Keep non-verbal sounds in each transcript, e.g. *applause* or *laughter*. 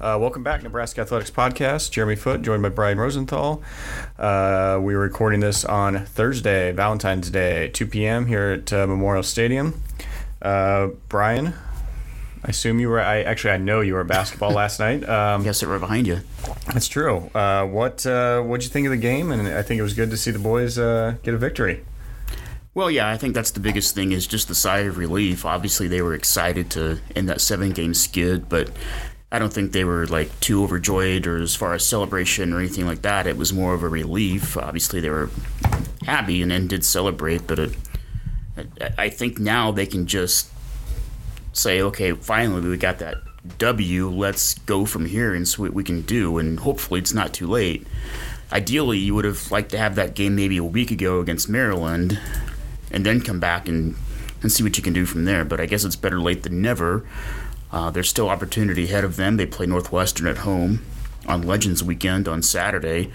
Uh, welcome back, Nebraska Athletics Podcast. Jeremy Foote, joined by Brian Rosenthal. Uh, we are recording this on Thursday, Valentine's Day, 2 p.m. here at uh, Memorial Stadium. Uh, Brian, I assume you were. I actually, I know you were at basketball last *laughs* night. Um, Yes, they're right behind you. That's true. Uh, what uh, What'd you think of the game? And I think it was good to see the boys uh, get a victory. Well, yeah, I think that's the biggest thing is just the sigh of relief. Obviously, they were excited to end that seven game skid, but I don't think they were like too overjoyed or as far as celebration or anything like that. It was more of a relief. Obviously, they were happy and did celebrate, but it, I- I think now they can just say, okay, finally we got that W. Let's go from here and see what we can do. And hopefully it's not too late. Ideally, you would have liked to have that game maybe a week ago against Maryland, and then come back and and see what you can do from there. But I guess it's better late than never. Uh, there's still opportunity ahead of them. They play Northwestern at home on Legends Weekend on Saturday,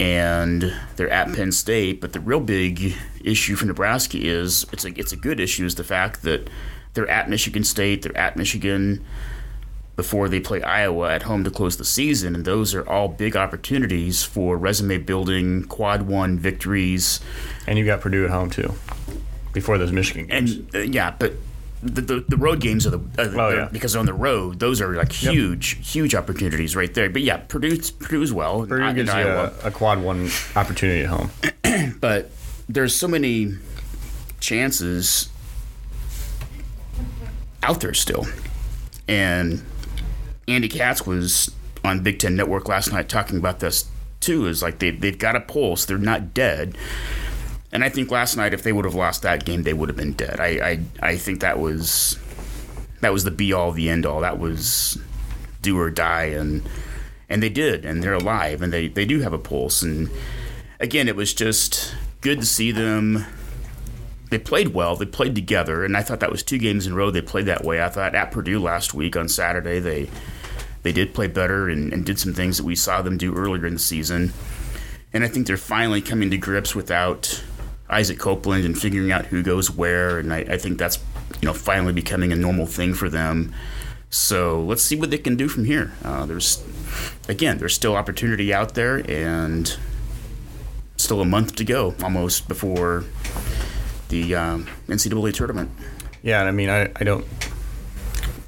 and they're at Penn State. But the real big issue for Nebraska is it's a it's a good issue is the fact that they're at Michigan State, they're at Michigan before they play Iowa at home to close the season, and those are all big opportunities for resume building, quad one victories, And you got Purdue at home too, before those Michigan games. and uh, yeah, but. The, the, the road games are the, the Oh, yeah. because on the road those are like Yep. huge huge opportunities right there. But yeah, Purdue Purdue as well. Purdue gives you a, a quad one opportunity at home. *clears throat* but there's so many chances out there still. And Andy Katz was on Big Ten Network last night talking about this too. Is like they they've got a pulse. They're not dead. And I think last night, if they would have lost that game, they would have been dead. I I, I think that was that was the be all, the end all. That was do or die, and and they did, and they're alive, and they they do have a pulse. And again, it was just good to see them. They played well. They played together, and I thought that was two games in a row they played that way. I thought at Purdue last week on Saturday they they did play better and, and did some things that we saw them do earlier in the season. And I think they're finally coming to grips without Isaac Copeland and figuring out who goes where. And I, I think that's you know finally becoming a normal thing for them. So let's see what they can do from here. Uh, there's again, there's still opportunity out there, and still a month to go almost before the um, NCAA tournament. Yeah, and I mean, I, I don't.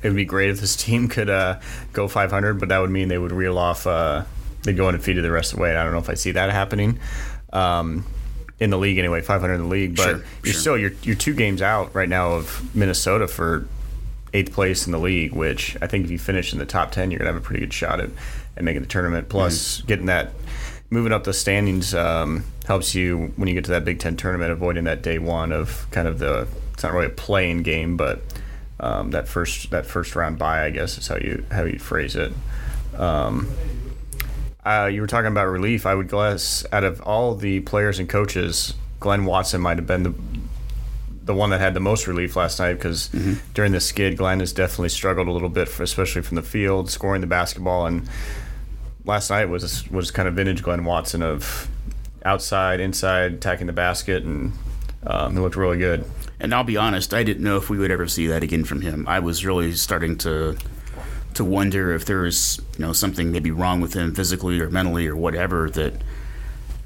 It would be great if this team could uh, go 500, but that would mean they would reel off. Uh, they'd go undefeated the rest of the way. I don't know if I see that happening um, in the league anyway. 500 in the league, but Sure, you're sure. still you're you're two games out right now of Minnesota for eighth place in the league. Which I think if you finish in the top 10, you're gonna have a pretty good shot at, at making the tournament. Plus, getting that moving up the standings um, helps you when you get to that Big Ten tournament, avoiding that day one of kind of the it's not really a playing game, but um, that first that first round bye, I guess is how you how you phrase it. Um, uh, you were talking about relief. I would guess out of all the players and coaches, Glynn Watson might have been the the one that had the most relief last night because during the skid, Glynn has definitely struggled a little bit, for, especially from the field, scoring the basketball. And last night was was kind of vintage Glynn Watson of outside, inside, attacking the basket, and um, he looked really good. And I'll be honest, I didn't know if we would ever see that again from him. I was really starting to to wonder if there was, you know, something maybe wrong with him physically or mentally or whatever that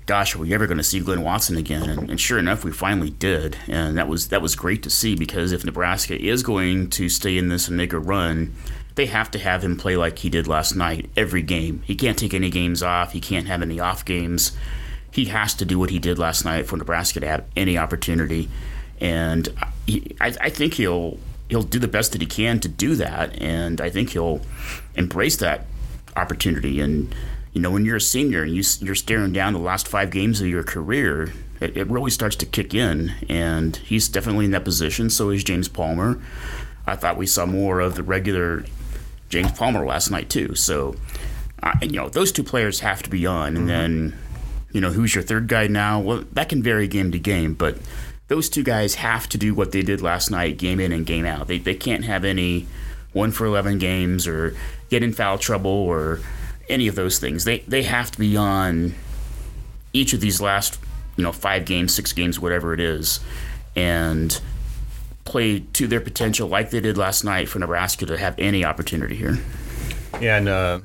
gosh, are we ever going to see Glynn Watson again? And, and sure enough, we finally did, and that was that was great to see because if Nebraska is going to stay in this and make a run, they have to have him play like he did last night every game. He can't take any games off. He can't have any off games. He has to do what he did last night for Nebraska to have any opportunity, and he, I, I think he'll he'll do the best that he can to do that, and I think he'll embrace that opportunity and you know, when you're a senior and you, you're staring down the last five games of your career, it, it really starts to kick in. And he's definitely in that position. So is James Palmer. I thought we saw more of the regular James Palmer last night too. So, uh, you know, those two players have to be on. And then, you know, who's your third guy now? Well, that can vary game to game, but those two guys have to do what they did last night, game in and game out. They they can't have any one for eleven games or get in foul trouble or any of those things. They they have to be on each of these last you know five games, six games, whatever it is, and play to their potential like they did last night for Nebraska to have any opportunity here. Yeah, and uh,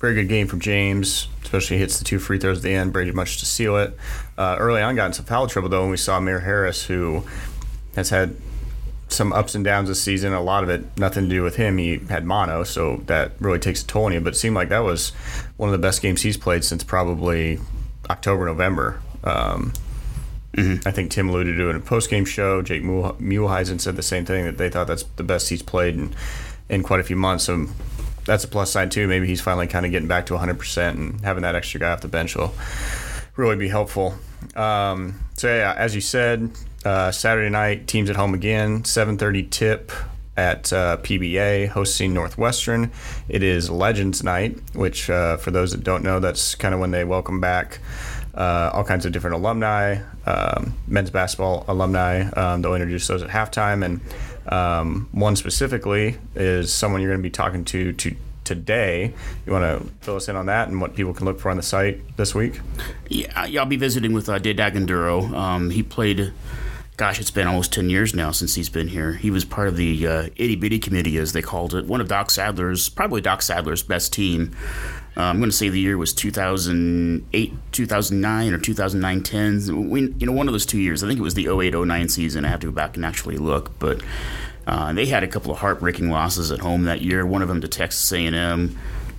very good game from James, especially hits the two free throws at the end, pretty much to seal it. Uh, early on, got into foul trouble though, and we saw Amir Harris, who has had some ups and downs this season. A lot of it nothing to do with him. He had mono, so that really takes a toll on you. But it seemed like that was one of the best games he's played since probably October, November. Um, I think Tim alluded to it in a post game show. Jake Muhleisen said the same thing that they thought that's the best he's played in, in quite a few months. So that's a plus side too. Maybe he's finally kind of getting back to 100% and having that extra guy off the bench will really be helpful. Um, so yeah, as you said, uh, Saturday night teams at home again, 7:30 tip at uh, PBA hosting Northwestern. It is Legends Night, which uh, for those that don't know, that's kind of when they welcome back uh, all kinds of different alumni, um, men's basketball alumni. Um, they'll introduce those at halftime, and um, one specifically is someone you're going to be talking to to today. You want to fill us in on that and what people can look for on the site this week? Yeah, I'll be visiting with uh, Ade Dagunduro. Um, he played. Gosh, it's been almost 10 years now since he's been here. He was part of the uh, itty bitty committee, as they called it. One of Doc Sadler's, probably Doc Sadler's best team. Uh, I'm going to say the year was 2008, 2009, or 2009 10. We, you know, one of those two years. I think it was the 08 09 season. I have to go back and actually look. But uh, they had a couple of heartbreaking losses at home that year. One of them to Texas A&M.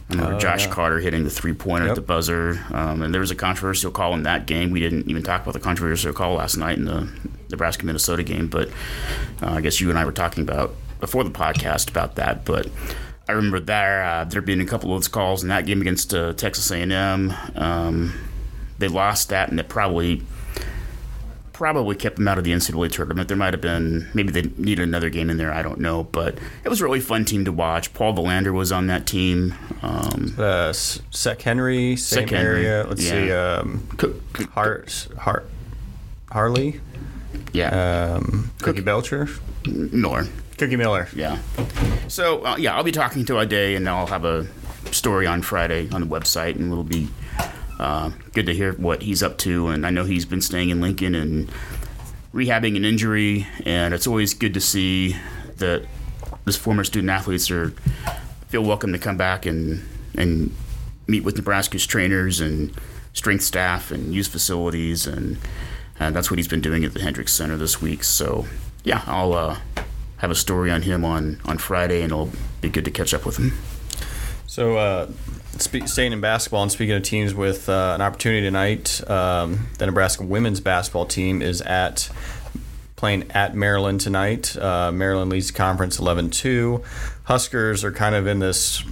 I remember Oh, Josh yeah. Carter hitting the three pointer Yep. at the buzzer, um, and there was a controversial call in that game. We didn't even talk about the controversial call last night in the Nebraska Minnesota game, but uh, I guess you and I were talking about before the podcast about that. But I remember there uh, there being a couple of those calls in that game against uh, Texas A&M. Um, they lost that, and it probably probably kept them out of the NCAA tournament. There might have been maybe they needed another game in there. I don't know, but it was a really fun team to watch. Paul Velander was on that team. Um, Uh, Sek Henry, same Sek Henry, area. Let's yeah. see, um, Cook, Hart, Hart, Harley, yeah, um, Cookie Belcher, Miller. Cookie Miller. Yeah. So uh, yeah, I'll be talking to Ade, and I'll have a story on Friday on the website, and it'll be uh, good to hear what he's up to. And I know he's been staying in Lincoln and rehabbing an injury, and it's always good to see that this former student athletes are feel welcome to come back and and meet with Nebraska's trainers and strength staff and use facilities, and and that's what he's been doing at the Hendricks Center this week. So yeah, I'll uh, have a story on him on on Friday, and it'll be good to catch up with him. So, uh, spe- staying in basketball and speaking of teams with uh, an opportunity tonight, um, the Nebraska women's basketball team is at playing at Maryland tonight. Uh, Maryland leads the conference 11-2. Huskers are kind of in this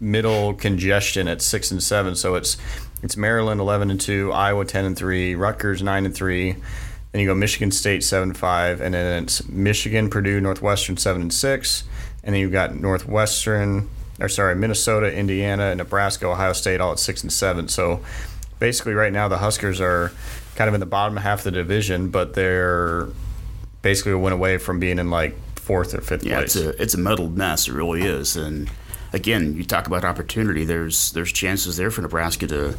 middle congestion at six and seven. So it's it's Maryland eleven and two, Iowa ten and three, Rutgers nine and three. Then you go Michigan State seven five, and then it's Michigan, Purdue, Northwestern seven and six, and then you've got Northwestern, or sorry, Minnesota, Indiana, Nebraska, Ohio State all at six and seven. So basically, right now the Huskers are kind of in the bottom half of the division, but they're basically a win away from being in like fourth or fifth Yeah, place. it's a it's a muddled mess. It really is. And again, you talk about opportunity. There's there's chances there for Nebraska to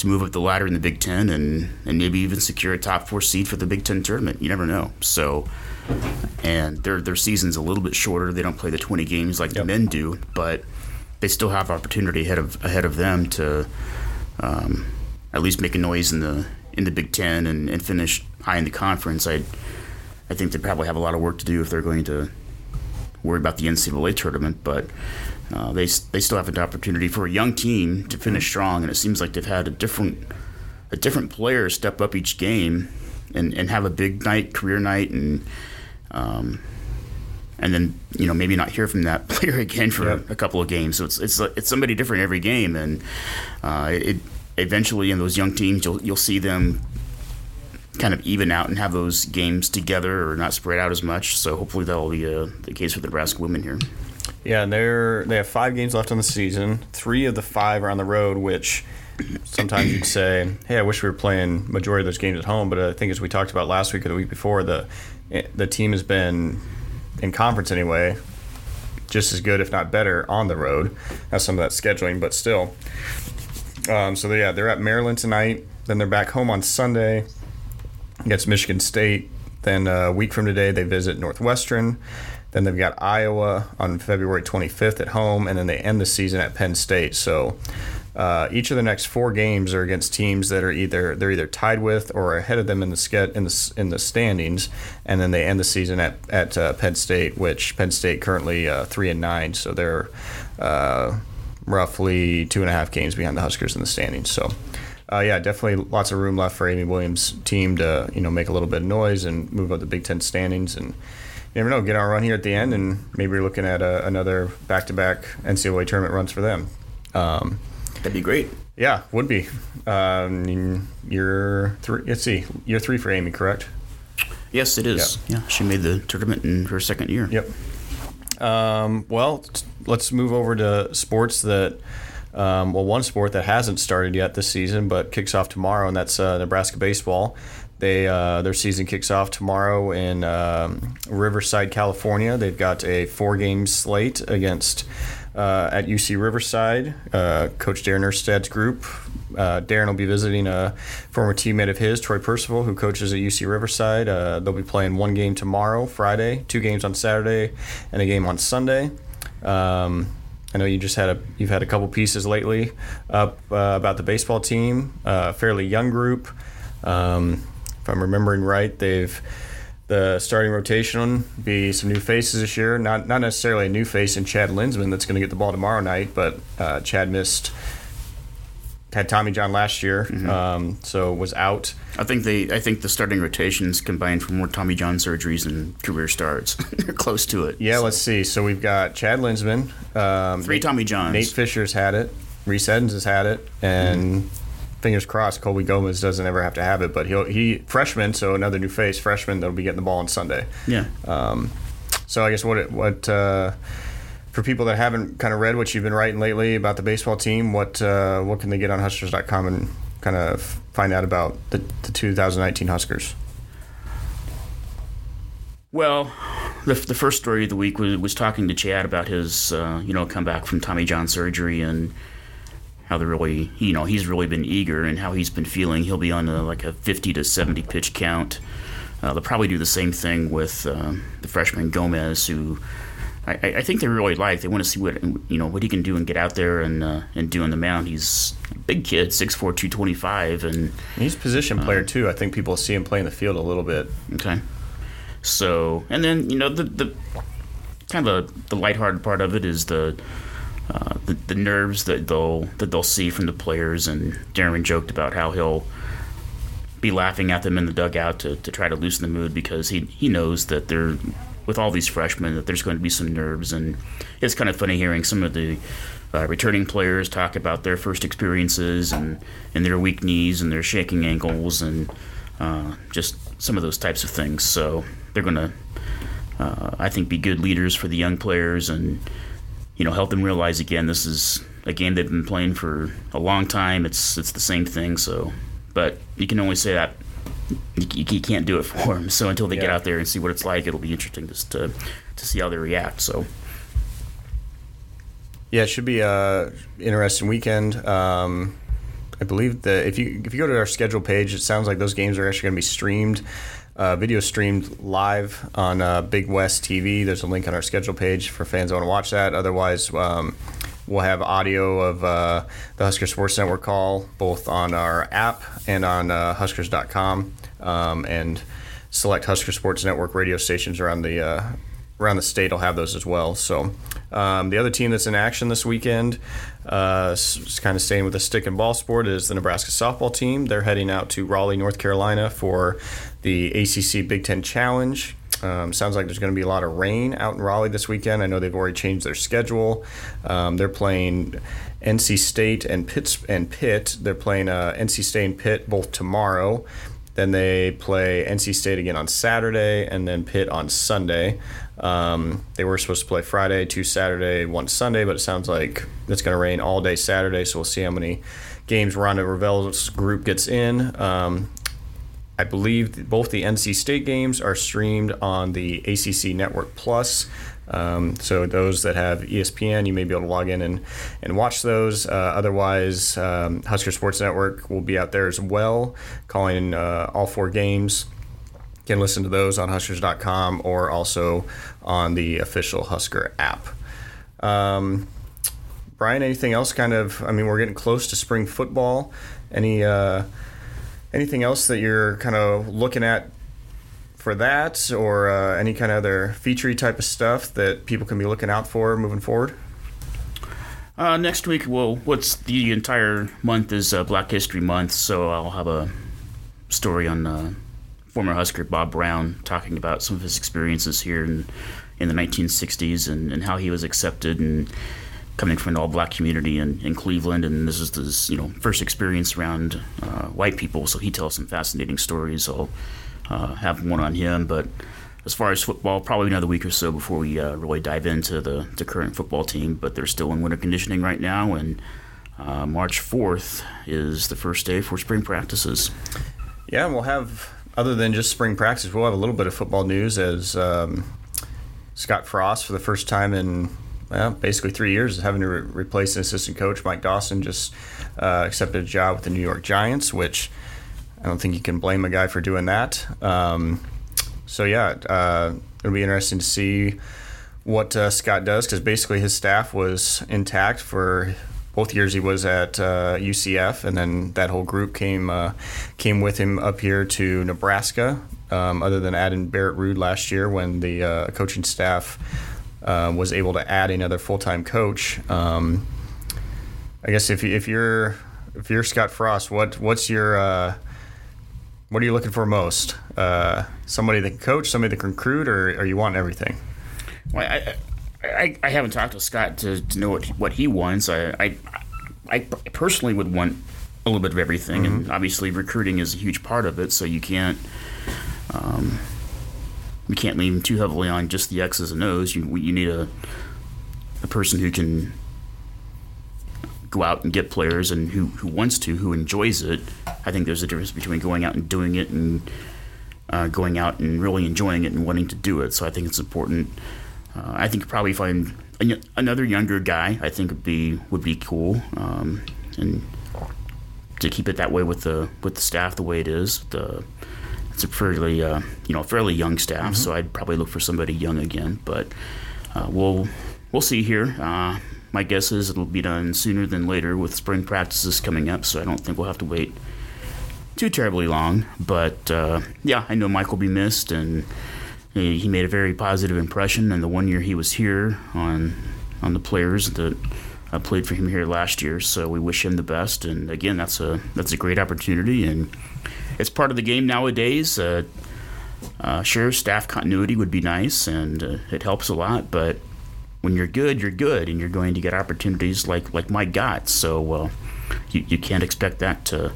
to move up the ladder in the Big Ten and and maybe even secure a top four seed for the Big Ten tournament. You never know. So. And their their season's a little bit shorter. They don't play the 20 games like the men do, but they still have opportunity ahead of ahead of them to um, at least make a noise in the in the Big Ten and, and finish high in the conference. I I think they probably have a lot of work to do if they're going to worry about the NCAA tournament, but uh, they they still have an opportunity for a young team to finish strong, and it seems like they've had a different a different player step up each game and, and have a big night, career night, and um, and then you know maybe not hear from that *laughs* player again for Yep. a couple of games. So it's it's it's somebody different every game, and uh, it eventually in those young teams you'll you'll see them kind of even out and have those games together or not spread out as much. So hopefully that'll be uh, the case with the Nebraska women here. Yeah, they're they have five games left on the season. Three of the five are on the road, which sometimes you'd say, "Hey, I wish we were playing majority of those games at home." But I think as we talked about last week or the week before, the the team has been in conference anyway, just as good, if not better, on the road. Has some of that scheduling, but still. Um, so yeah, they're at Maryland tonight. Then they're back home on Sunday against Michigan State. Then uh, a week from today, they visit Northwestern. Then they've got Iowa on February 25th at home, and then they end the season at Penn State. So uh, each of the next four games are against teams that are either they're either tied with or ahead of them in the in the in the standings, and then they end the season at at uh, Penn State, which Penn State currently uh, three and nine, so they're uh, roughly two and a half games behind the Huskers in the standings. So. Uh, yeah, definitely lots of room left for Amy Williams' team to you know make a little bit of noise and move up the Big Ten standings, and never know, get on a run here at the end, and maybe you're looking at a, another back-to-back NCAA tournament runs for them. Um, That'd be great. yeah, would be. Um, you're three. Let's see, you're three for Amy, correct? Yes, it is. Yeah, she made the tournament in her second year. Yep. Um, well, let's move over to sports that. Um, well, one sport that hasn't started yet this season, but kicks off tomorrow, and that's uh, Nebraska baseball. They uh, their season kicks off tomorrow in um, Riverside, California. They've got a four-game slate against uh, at UC Riverside. Uh, Coach Darren Erstad's group. Uh, Darren will be visiting a former teammate of his, Troy Percival, who coaches at UC Riverside. Uh, they'll be playing one game tomorrow, Friday, two games on Saturday, and a game on Sunday. Um, I know you just had a you've had a couple pieces lately up uh, about the baseball team, fairly young group. Um, if I'm remembering right, they've the starting rotation be some new faces this year. Not not necessarily a new face in Chad Luensmann that's going to get the ball tomorrow night, but uh, Chad missed had Tommy John last year, um, so was out. I think they. I think the starting rotations combined for more Tommy John surgeries and career starts. *laughs* They're close to it. Yeah, let's see. So we've got Chad Luensmann, um, Three Tommy Johns. Nate Fisher's had it. Reece Eddins has had it, and fingers crossed, Colby Gomes doesn't ever have to have it. But he'll he freshman, so another new face, freshman that'll be getting the ball on Sunday. Yeah. Um, so I guess what it, what uh, for people that haven't kind of read what you've been writing lately about the baseball team, what uh, what can they get on Huskers.com and kind of find out about the, the 2019 Huskers? Well, the, the first story of the week was, was talking to Chad about his, uh, you know, comeback from Tommy John surgery and how they're really, you know, he's really been eager and how he's been feeling. He'll be on a, like a 50 to 70 pitch count. Uh, they'll probably do the same thing with uh, the freshman Gomes, who I, I think they really like. They want to see what you know what he can do and get out there and uh, and do on the mound. He's a big kid, 6'4", 225, and He's a position player too. I think people see him play in the field a little bit. Okay. So, and then you know the the kind of the lighthearted part of it is the uh, the, the nerves that they'll that they'll see from the players. And Darren joked about how he'll be laughing at them in the dugout to, to try to loosen the mood because he he knows that they're with all these freshmen that there's going to be some nerves. And it's kind of funny hearing some of the uh, returning players talk about their first experiences and, and their weak knees and their shaking ankles and uh, just some of those types of things. So they're going to, uh, I think, be good leaders for the young players and you know help them realize again this is a game they've been playing for a long time. It's it's the same thing. So, but you can only say that. You, you can't do it *laughs* for them. So until they get out there and see what it's like, it'll be interesting just to to see how they react. So Yeah, it should be a interesting weekend. Um, I believe that if you if you go to our schedule page, it sounds like those games are actually going to be streamed, uh, video streamed live on uh, Big West TV. There's a link on our schedule page for fans that want to watch that. Otherwise, um, we'll have audio of uh, the Husker Sports Network call both on our app and on uh, Huskers.com, um, and select Husker Sports Network radio stations around the uh, around the state will have those as well. So um, the other team that's in action this weekend, uh, kind of staying with the stick and ball sport, is the Nebraska softball team. They're heading out to Raleigh, North Carolina for the ACC Big Ten Challenge. Um, sounds like there's going to be a lot of rain out in Raleigh this weekend. I know they've already changed their schedule. Um, they're playing NC State and Pitt. And Pitt. They're playing uh, NC State and Pitt both tomorrow. Then they play NC State again on Saturday, and then Pitt on Sunday. Um, they were supposed to play Friday, two Saturday, one Sunday, but it sounds like it's going to rain all day Saturday. So we'll see how many games Rhonda Revelle's group gets in. Um, I believe both the NC State games are streamed on the ACC Network Plus. Um, so those that have ESPN, you may be able to log in and, and watch those. Uh, otherwise, um, Husker Sports Network will be out there as well, calling uh, all four games. Can listen to those on Huskers.com or also on the official Husker app. Um, Brian, anything else? Kind of. I mean, we're getting close to spring football. Any uh, anything else that you're kind of looking at for that, or uh, any kind of other featurey type of stuff that people can be looking out for moving forward? Uh, next week, well, what's the entire month is uh, Black History Month, so I'll have a story on uh, former Husker Bob Brown talking about some of his experiences here in, in the 1960s and, and how he was accepted and coming from an all-black community in, in Cleveland, and this is his you know first experience around uh, white people. So he tells some fascinating stories. I'll uh, have one on him, but as far as football, probably another week or so before we uh, really dive into the, the current football team. But they're still in winter conditioning right now, and uh, March 4th is the first day for spring practices. Yeah, we'll have other than just spring practice, we'll have a little bit of football news as um, Scott Frost, for the first time in well, basically three years, is having to re- replace an assistant coach. Mike Dawson just uh, accepted a job with the New York Giants, which I don't think you can blame a guy for doing that. Um, so yeah, uh, it'll be interesting to see what uh, Scott does because basically his staff was intact for both years he was at uh, UCF, and then that whole group came uh, came with him up here to Nebraska. Um, other than adding Barrett Ruud last year, when the uh, coaching staff uh, was able to add another full time coach. Um, I guess if if you're if you're Scott Frost, what what's your uh, what are you looking for most? Uh, somebody that can coach, somebody that can recruit, or, or you want everything? Well, I, I, I haven't talked to Scott to, to know what, what he wants. I, I, I personally would want a little bit of everything, mm-hmm. and obviously recruiting is a huge part of it. So you can't, um, you can't lean too heavily on just the X's and O's. You you need a a person who can go out and get players and who, who wants to, who enjoys it. I think there's a difference between going out and doing it and uh, going out and really enjoying it and wanting to do it. So I think it's important uh, I think probably find another younger guy. I think would be would be cool, um, and to keep it that way with the with the staff the way it is. The it's a fairly uh, you know fairly young staff, mm-hmm. so I'd probably look for somebody young again. But uh, we'll we'll see here. Uh, my guess is it'll be done sooner than later with spring practices coming up, so I don't think we'll have to wait too terribly long. But uh, yeah, I know Mike will be missed and he made a very positive impression. And the one year he was here on on the players that played for him here last year, so we wish him the best. And again, that's a that's a great opportunity, and it's part of the game nowadays. Uh, uh, sure, staff continuity would be nice, and uh, it helps a lot. But when you're good, you're good, and you're going to get opportunities like like Mike got. So uh, you you can't expect that to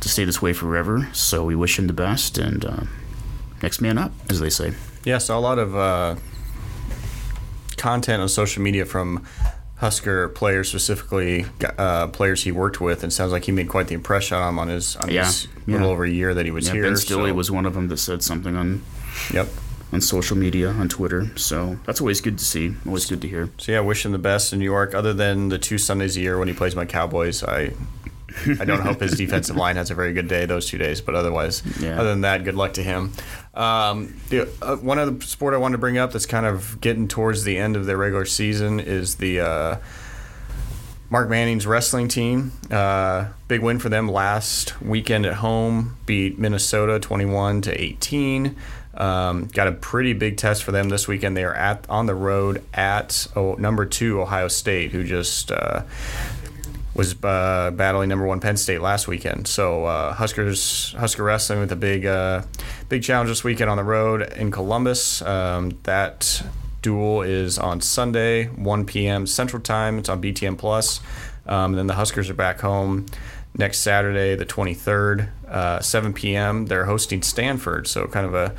to stay this way forever. So we wish him the best, and uh, next man up, as they say. Yeah, so a lot of uh, content on social media from Husker players, specifically uh, players he worked with, and sounds like he made quite the impression on him on his, on yeah, his yeah. little over a year that he was yeah, here. Ben Stille so. was one of them that said something on. Yep. On social media, on Twitter, so that's always good to see. Always good to hear. So yeah, wish him the best in New York. Other than the two Sundays a year when he plays my Cowboys, I I don't hope his defensive line has a very good day those two days, but otherwise, yeah. other than that, good luck to him. Um, the, uh, one other sport I wanted to bring up that's kind of getting towards the end of their regular season is the uh, Mark Manning's wrestling team. Uh, big win for them last weekend at home, beat Minnesota 21 to 18. Um, got a pretty big test for them this weekend. They are at on the road at oh, number two Ohio State, who just uh, was uh, battling number one Penn State last weekend. So uh, Huskers Husker wrestling with a big uh, big challenge this weekend on the road in Columbus. Um, that duel is on Sunday, 1 p.m. Central Time. It's on BTN Plus. Um, then the Huskers are back home next Saturday, the 23rd, uh, 7 p.m. They're hosting Stanford, so kind of a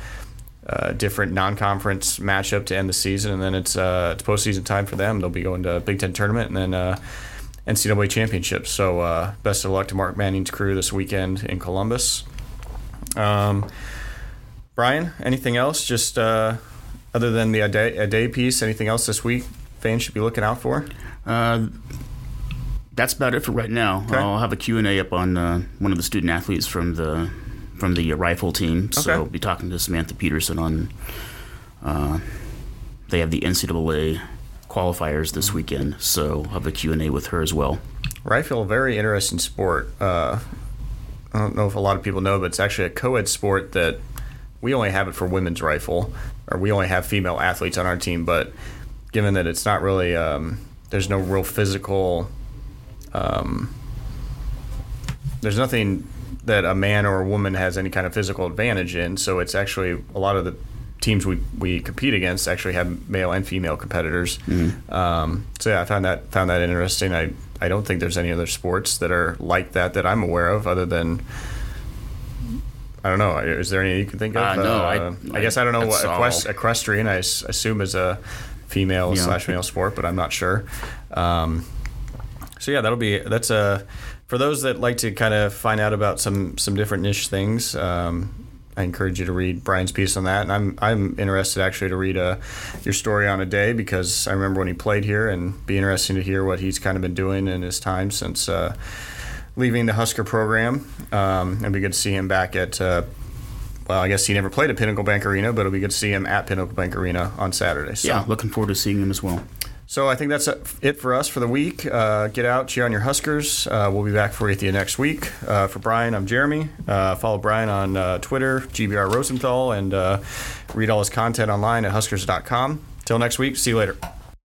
uh, different non-conference matchup to end the season, and then it's uh, it's postseason time for them. They'll be going to Big Ten tournament, and then uh, NCAA championships. So uh, best of luck to Mark Manning's crew this weekend in Columbus. Um, Brian, anything else? Just uh, other than the Ade, a day piece, anything else this week fans should be looking out for? Uh, that's about it for right now. Okay. I'll have a Q&A up on uh, one of the student athletes from the from the rifle team. So Okay. I'll be talking to Samantha Peterson on. Uh, they have the NCAA qualifiers this weekend, so I'll have a Q and A with her as well. Rifle, very interesting sport. Uh, I don't know if a lot of people know, but it's actually a co-ed sport that we only have it for women's rifle, or we only have female athletes on our team. But given that it's not really, um, there's no real physical, um, there's nothing that a man or a woman has any kind of physical advantage in. So it's actually a lot of the teams we, we compete against actually have male and female competitors. Um, so yeah, I found that found that interesting. I I don't think there's any other sports that are like that that I'm aware of, other than. I don't know. Is there any you can think of? Uh, no, I- I guess I don't know what equest, equestrian. I s- assume is a female Yeah. slash male sport, but I'm not sure. Um, so yeah, that'll be that's a for those that like to kind of find out about some some different niche things. Um, I encourage you to read Brian's piece on that, and I'm I'm interested actually to read uh, your story on Ade because I remember when he played here, and be interesting to hear what he's kind of been doing in his time since uh, leaving the Husker program. Um, it'd be good to see him back at. Uh, well, I guess he never played at Pinnacle Bank Arena, but it'll be good to see him at Pinnacle Bank Arena on Saturday. So. Yeah, looking forward to seeing him as well. So I think that's it for us for the week. Uh, get out, cheer on your Huskers. Uh, we'll be back for you next week. Uh, for Brian, I'm Jeremy. Uh, follow Brian on uh, Twitter, GBR Rosenthal, and uh, read all his content online at huskers.com. Till next week, see you later.